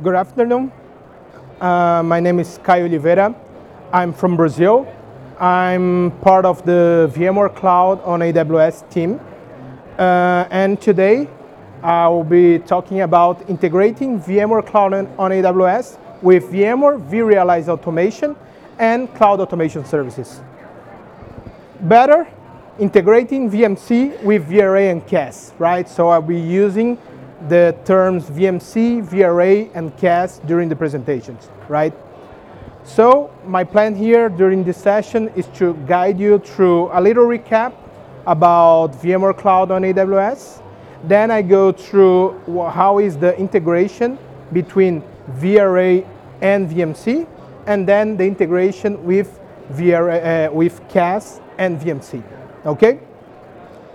Good afternoon. Uh, my name is Caio Oliveira. I'm from Brazil. I'm part of the VMware Cloud on AWS team. Uh, and today I will be talking about integrating VMware Cloud on, AWS with VMware vRealize Automation and Cloud Automation Services. Better, integrating VMC with VRA and CAS, right? So I'll be using the terms VMC, VRA, and CAS during the presentations, right? So my plan here during this session is to guide you through a little recap about VMware Cloud on AWS. Then I go through how is the integration between VRA and VMC, and then the integration with, VRA, uh, with CAS and VMC, okay?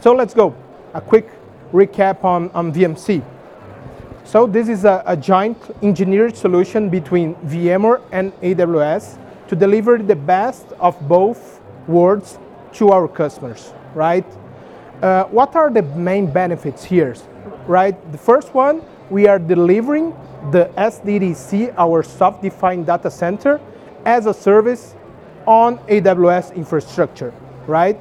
So let's go. A quick recap on, on VMC. So this is a, a joint engineered solution between VMware and AWS to deliver the best of both worlds to our customers, right? Uh, what are the main benefits here, right? The first one, we are delivering the SDDC, our soft-defined data center, as a service on AWS infrastructure, right?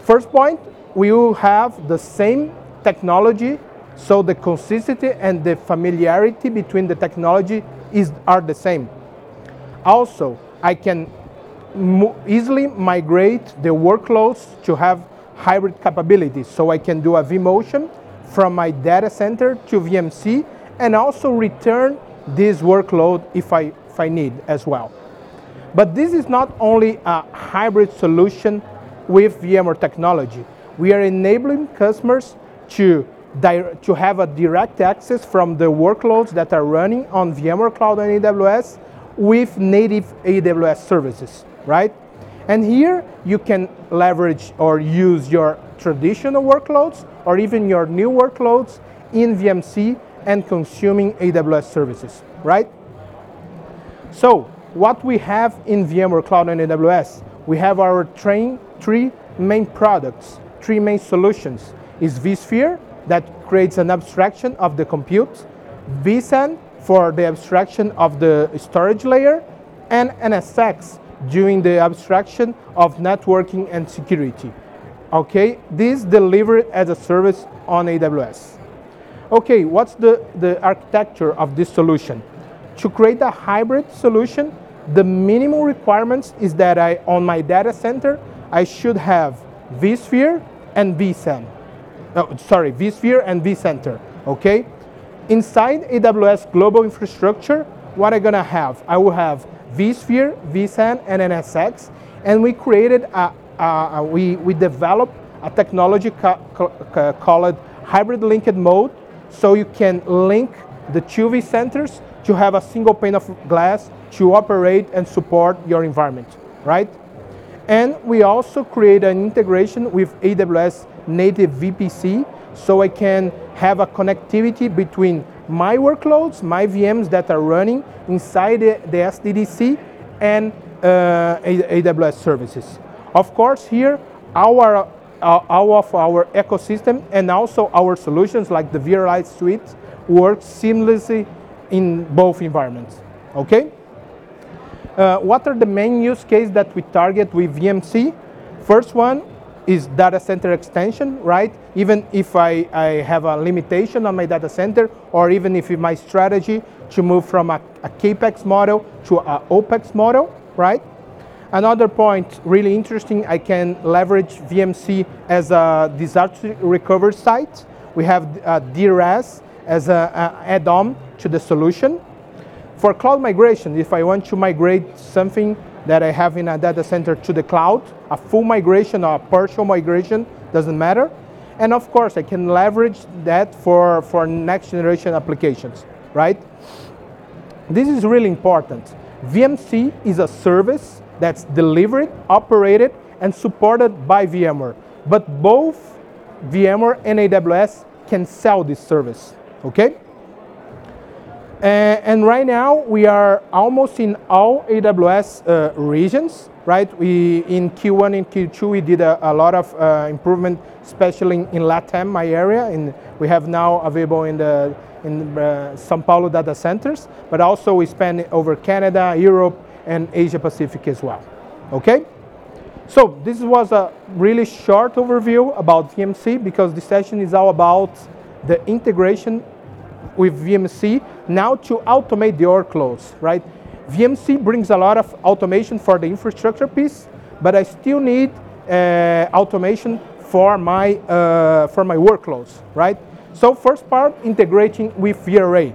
First point, we will have the same technology so the consistency and the familiarity between the technology is, are the same. Also, I can easily migrate the workloads to have hybrid capabilities. So I can do a vMotion from my data center to VMC and also return this workload if I, if I need as well. But this is not only a hybrid solution with VMware technology. We are enabling customers to to have a direct access from the workloads that are running on VMware Cloud and AWS with native AWS services, right? And here you can leverage or use your traditional workloads or even your new workloads in VMC and consuming AWS services, right? So what we have in VMware Cloud and AWS, we have our train, three main products, three main solutions, is vSphere, that creates an abstraction of the compute, vSAN for the abstraction of the storage layer, and NSX during the abstraction of networking and security. Okay, this delivered as a service on AWS. Okay, what's the, the architecture of this solution? To create a hybrid solution, the minimum requirements is that I, on my data center, I should have vSphere and vSAN oh, sorry, vSphere and vCenter, okay? Inside AWS Global Infrastructure, what I'm gonna have? I will have vSphere, vSAN, and NSX, and we created, a, a, a we, we developed a technology ca ca called hybrid linked mode, so you can link the two vCenters to have a single pane of glass to operate and support your environment, right? And we also create an integration with AWS native VPC so I can have a connectivity between my workloads, my VMs that are running inside the, SDDC and uh, AWS services. Of course, here, our, uh, of our ecosystem and also our solutions like the vRealize suite work seamlessly in both environments, okay? Uh, what are the main use cases that we target with VMC? First one is data center extension, right? Even if I, I have a limitation on my data center, or even if my strategy to move from a, a CAPEX model to a OPEX model, right? Another point, really interesting, I can leverage VMC as a disaster recovery site. We have uh, DRaaS as an add-on to the solution. For cloud migration, if I want to migrate something that I have in a data center to the cloud, a full migration or a partial migration, doesn't matter. And of course, I can leverage that for, for next generation applications, right? This is really important. VMC is a service that's delivered, operated, and supported by VMware. But both VMware and AWS can sell this service, okay? And right now we are almost in all AWS uh, regions, right? We in Q1 and Q2 we did a, a lot of uh, improvement, especially in, in LATAM, my area, and we have now available in the in uh, São Paulo data centers, but also we span over Canada, Europe, and Asia Pacific as well. Okay? So this was a really short overview about VMC because the session is all about the integration with VMC now to automate the workloads, right? VMC brings a lot of automation for the infrastructure piece, but I still need uh, automation for my, uh, for my workloads, right? So first part, integrating with VRA.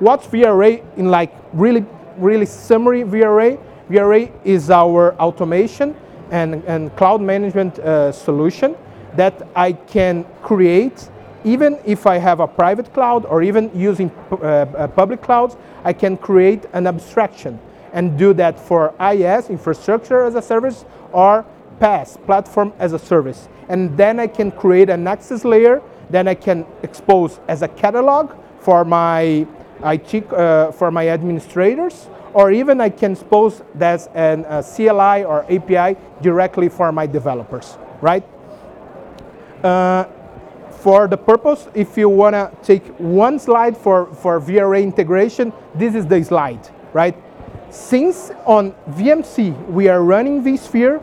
What's VRA in like really, really summary VRA? VRA is our automation and, and cloud management uh, solution that I can create even if I have a private cloud or even using uh, uh, public clouds, I can create an abstraction and do that for IaaS, infrastructure as a service, or PaaS, platform as a service. And then I can create an access layer, then I can expose as a catalog for my IT, uh, for my administrators, or even I can expose that as a CLI or API directly for my developers, right? Uh, for the purpose, if you want to take one slide for, for VRA integration, this is the slide, right? Since on VMC we are running vSphere,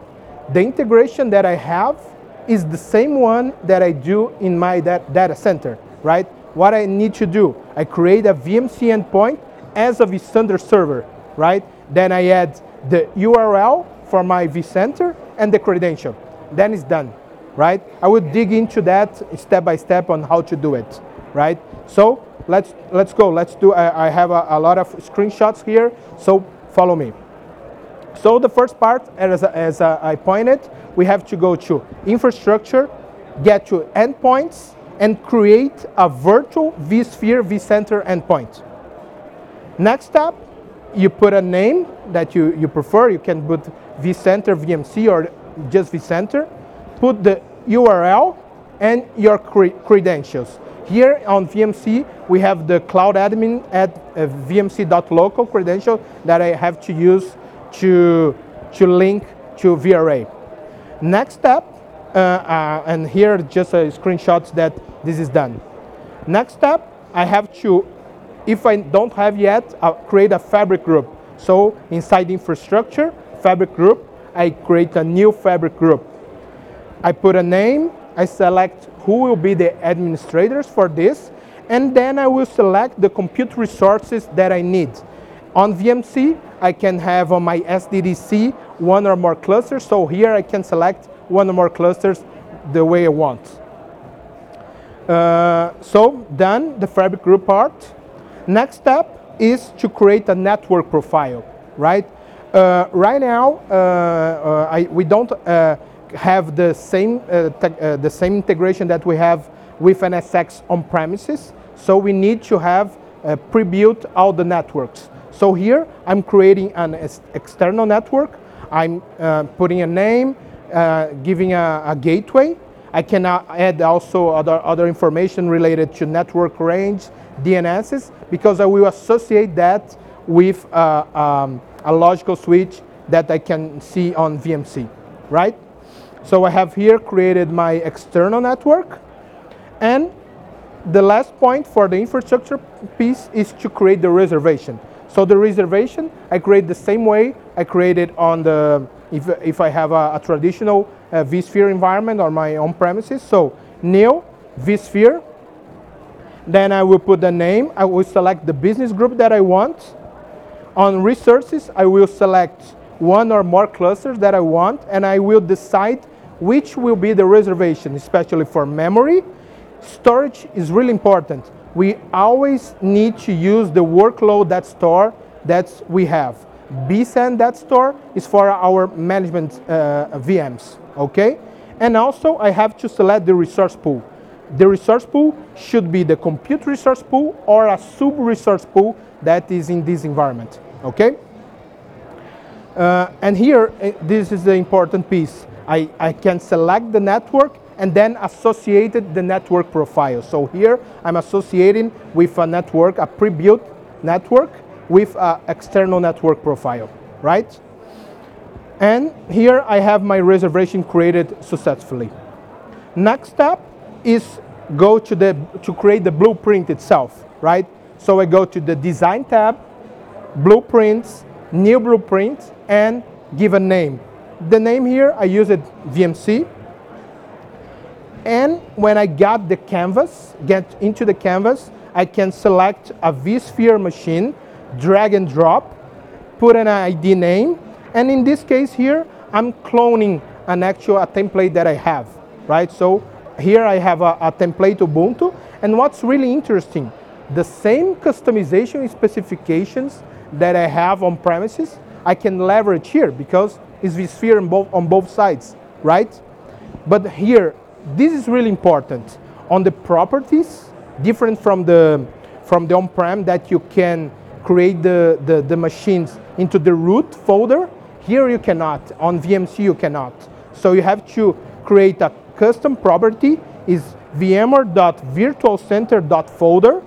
the integration that I have is the same one that I do in my data center, right? What I need to do, I create a VMC endpoint as a vCenter server, right? Then I add the URL for my vCenter and the credential. Then it's done right? I will dig into that step by step on how to do it, right? So let's let's go. Let's do. I, I have a, a, lot of screenshots here, so follow me. So the first part, as, as I pointed, we have to go to infrastructure, get to endpoints, and create a virtual vSphere vCenter endpoint. Next step, you put a name that you, you prefer. You can put vCenter, VMC, or just vCenter put the URL and your cre credentials. Here on VMC, we have the cloud admin at uh, vmc.local credential that I have to use to, to link to VRA. Next step, uh, uh, and here just a screenshot that this is done. Next step, I have to, if I don't have yet, I'll create a fabric group. So inside infrastructure, fabric group, I create a new fabric group. I put a name, I select who will be the administrators for this, and then I will select the compute resources that I need. On VMC, I can have on my SDDC one or more clusters, so here I can select one or more clusters the way I want. Uh, so done the fabric group part. Next step is to create a network profile, right? Uh, right now, uh, uh I, we don't uh, have the same, uh, uh, the same integration that we have with NSX on premises. So we need to have uh, pre-built all the networks. So here I'm creating an external network. I'm putting a name, giving a, a, gateway. I can add also other, other information related to network range, DNSs, because I will associate that with uh, um, a logical switch that I can see on VMC, right? So I have here created my external network. And the last point for the infrastructure piece is to create the reservation. So the reservation, I create the same way I created on the, if, if I have a, a traditional uh, vSphere environment on my own premises. So new vSphere, then I will put the name, I will select the business group that I want. On resources, I will select one or more clusters that I want, and I will decide which will be the reservation, especially for memory. Storage is really important. We always need to use the workload datastore that we have. vSAN datastore is for our management uh, VMs, okay? And also I have to select the resource pool. The resource pool should be the compute resource pool or a sub-resource pool that is in this environment, okay? Uh, and here, uh, this is the important piece. I, I can select the network and then associated the network profile. So here I'm associating with a network, a pre-built network with an external network profile, right? And here I have my reservation created successfully. Next step is go to the to create the blueprint itself, right? So I go to the design tab, blueprints, new blueprint, and give a name. The name here I use it VMC. And when I got the canvas, get into the canvas, I can select a vSphere machine, drag and drop, put an ID name, and in this case here, I'm cloning an actual a template that I have, right? So here I have a, a template Ubuntu, and what's really interesting, the same customization specifications that I have on premises, I can leverage here because it's vSphere on both, on both sides, right? But here, this is really important. On the properties, different from the, from the on-prem that you can create the, the, the machines into the root folder, here you cannot, on VMC you cannot. So you have to create a custom property is vmware.virtualcenter.folder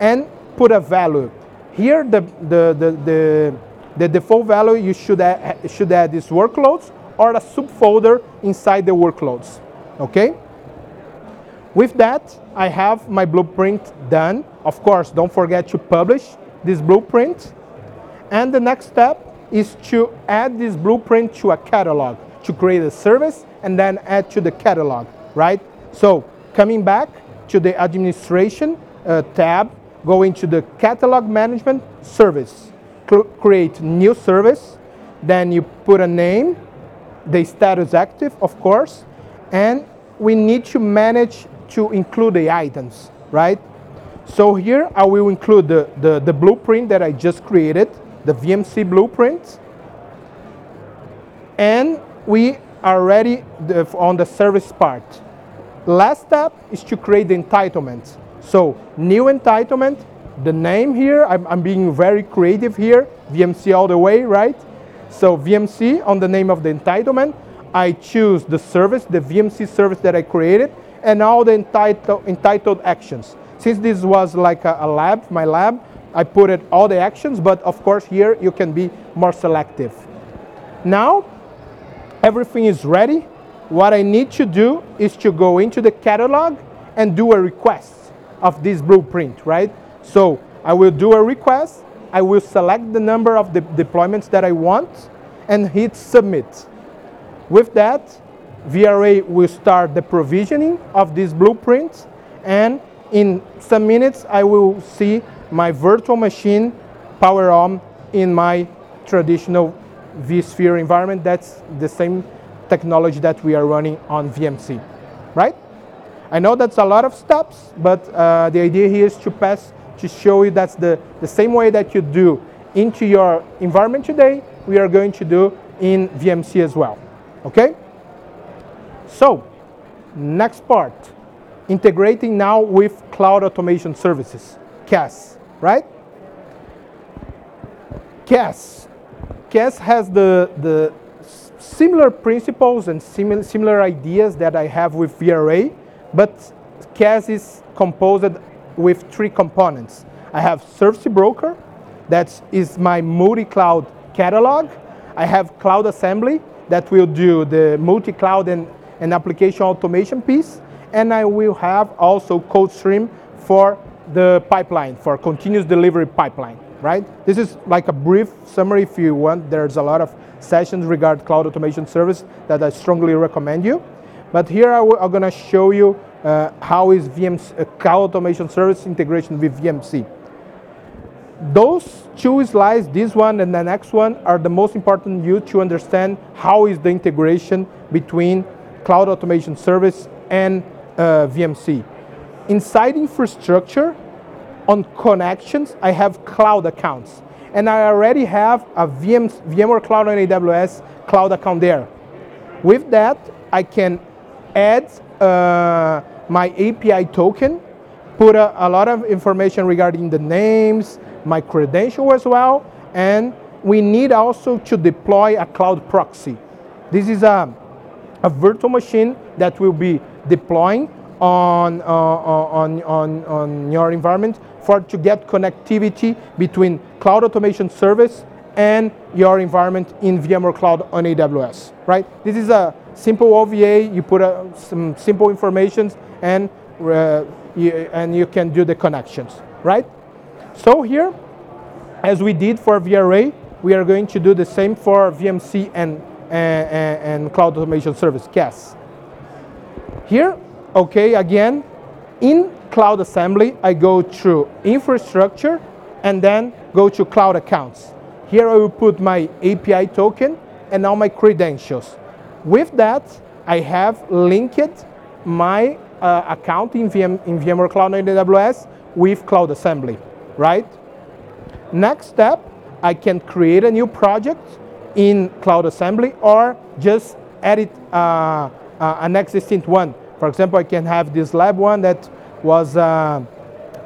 and put a value. Here the, the, the, the, the default value you should add, should add is workloads or a subfolder inside the workloads, okay? With that, I have my blueprint done. Of course, don't forget to publish this blueprint. And the next step is to add this blueprint to a catalog, to create a service and then add to the catalog, right? So coming back to the administration uh, tab, go into the catalog management service, create new service, then you put a name, the status active, of course, and we need to manage to include the items, right? So here I will include the, the, the blueprint that I just created, the VMC blueprint. And we are ready on the service part. Last step is to create the entitlement. So new entitlement, the name here, I'm, I'm being very creative here, VMC all the way, right? So VMC on the name of the entitlement, I choose the service, the VMC service that I created, and all the entitled, entitled actions. Since this was like a, a lab, my lab, I put it all the actions, but of course here you can be more selective. Now, everything is ready. What I need to do is to go into the catalog and do a request of this blueprint, right? So I will do a request, I will select the number of the deployments that I want, and hit submit. With that, VRA will start the provisioning of this blueprint, and in some minutes I will see my virtual machine power on in my traditional vSphere environment. That's the same technology that we are running on VMC, right? I know that's a lot of steps, but uh, the idea here is to pass to show you that's the, the same way that you do into your environment today, we are going to do in VMC as well, okay? So, next part, integrating now with cloud automation services, CAS right? CAS. CAS has the, the similar principles and similar, similar ideas that I have with VRA, but CAS is composed with three components. I have Service Broker, that is my multi-cloud catalog. I have Cloud Assembly, that will do the multi-cloud and, and application automation piece. And I will have also CodeStream for the pipeline for continuous delivery pipeline, right? This is like a brief summary if you want. There's a lot of sessions regarding cloud automation service that I strongly recommend you. But here I am going to show you how is VMC, uh, cloud automation service integration with VMC. Those two slides, this one and the next one, are the most important you to understand how is the integration between cloud automation service and uh, VMC. Inside infrastructure, on connections, I have cloud accounts. And I already have a VM, VMware Cloud on AWS cloud account there. With that, I can add uh, my API token, put a, a, lot of information regarding the names, my credential as well, and we need also to deploy a cloud proxy. This is a, a virtual machine that will be deploying on, uh, on, on, on your environment for to get connectivity between cloud automation service and your environment in VMware Cloud on AWS, right? This is a simple OVA, you put uh, some simple informations and, uh, you, and you can do the connections, right? So here, as we did for VRA, we are going to do the same for VMC and, and, and Cloud Automation Service, CAS. Here, okay, again, in Cloud Assembly, I go through infrastructure and then go to cloud accounts. Here I will put my API token and all my credentials. With that, I have linked my uh, account in, VM, in VMware Cloud and AWS with Cloud Assembly, right? Next step, I can create a new project in Cloud Assembly or just edit uh, uh, an existing one. For example, I can have this lab one that was uh,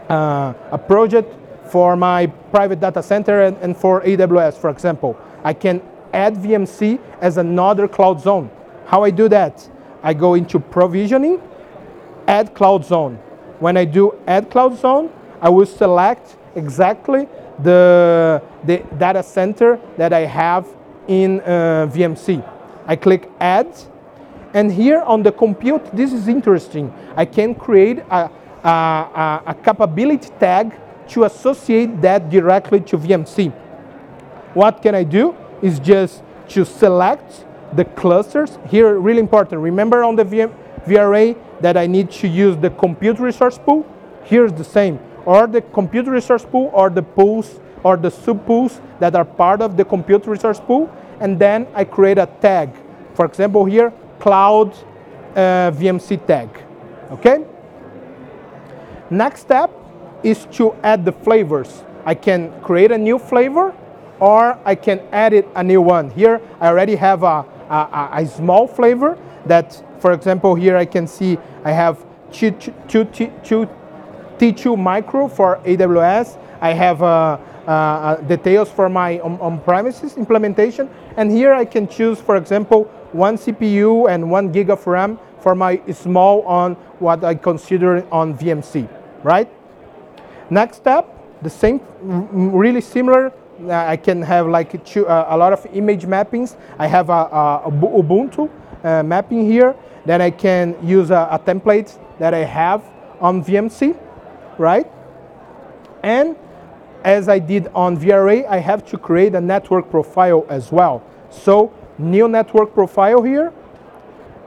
uh a project for my private data center and, and for AWS, for example. I can add VMC as another cloud zone. How I do that? I go into provisioning, add cloud zone. When I do add cloud zone, I will select exactly the, the data center that I have in uh, VMC. I click add, and here on the compute, this is interesting. I can create a, a, a capability tag to associate that directly to VMC. What can I do is just to select the clusters. Here, really important. Remember on the VM, VRA that I need to use the compute resource pool? Here's the same. Or the compute resource pool or the pools or the subpools that are part of the compute resource pool. And then I create a tag. For example, here, cloud uh, VMC tag. Okay? Next step is to add the flavors. I can create a new flavor or I can edit a new one. Here I already have a, a, a small flavor that, for example, here I can see I have two, two, two, T2 micro for AWS. I have uh, uh, uh, details for my on-premises implementation. And here I can choose, for example, one CPU and one gig of RAM for my small on what I consider on VMC, right? Next step, the same, really similar. I can have like uh, a lot of image mappings. I have a, a Ubuntu uh, mapping here. Then I can use a, a template that I have on VMC, right? And as I did on VRA, I have to create a network profile as well. So new network profile here.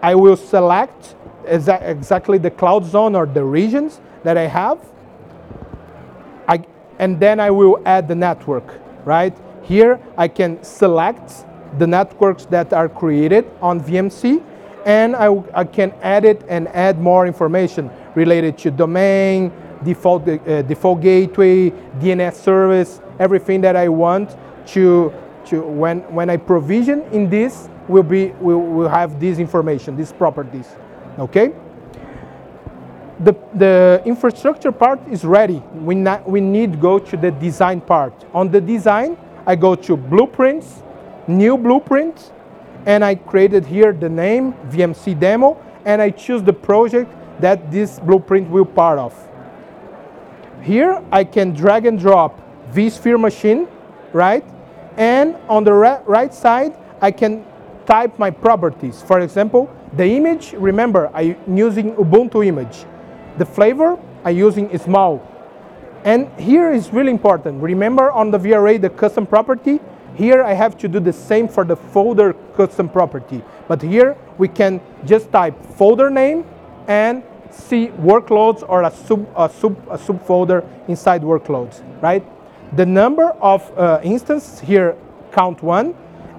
I will select exa exactly the cloud zone or the regions that I have and then I will add the network, right? Here I can select the networks that are created on VMC and I, I can edit and add more information related to domain, default, uh, default gateway, DNS service, everything that I want to, to when, when I provision in this will be will, will have this information, these properties, okay? The, the infrastructure part is ready. We, we need to go to the design part. On the design, I go to blueprints, new blueprint, and I created here the name, VMC demo, and I choose the project that this blueprint will part of. Here, I can drag and drop vSphere machine, right? And on the right side, I can type my properties. For example, the image, remember, I'm using Ubuntu image. The flavor I'm using is small. And here is really important. Remember on the VRA, the custom property? Here I have to do the same for the folder custom property. But here we can just type folder name and see workloads or a sub, a sub, a subfolder inside workloads, right? The number of uh, instances here count one,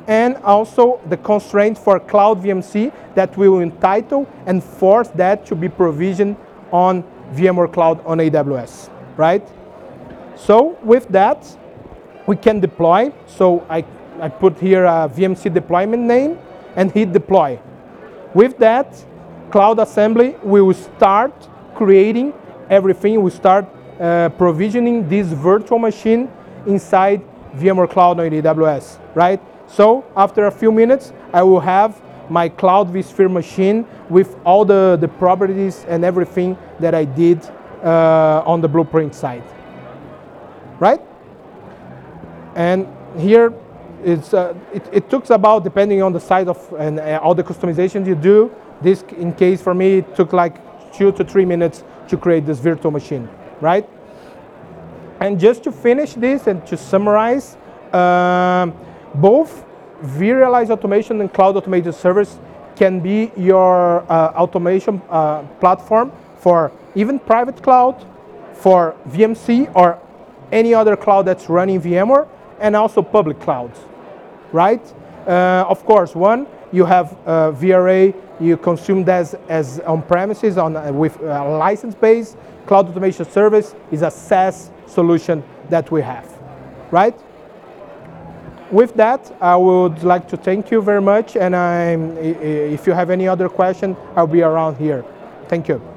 and also the constraint for Cloud VMC that will entitle and force that to be provisioned on VMware Cloud on AWS, right? So with that, we can deploy. So I, I put here a VMC deployment name and hit deploy. With that, Cloud Assembly will start creating everything. We start uh, provisioning this virtual machine inside VMware Cloud on AWS, right? So after a few minutes, I will have my Cloud vSphere machine with all the, the properties and everything that I did uh, on the blueprint side. Right? And here it's, uh, it, it took about, depending on the size of and uh, all the customizations you do, this in case for me it took like two to three minutes to create this virtual machine, right? And just to finish this and to summarize, um, both vRealize Automation and Cloud Automated Service can be your uh, automation uh, platform for even private cloud, for VMC or any other cloud that's running VMware, and also public clouds, right? Uh, of course, one, you have uh, VRA, you consume that as, as on-premises on, uh, with a license base. Cloud Automation Service is a SaaS solution that we have, right? With that, I would like to thank you very much, and I'm, if you have any other question, I'll be around here. Thank you.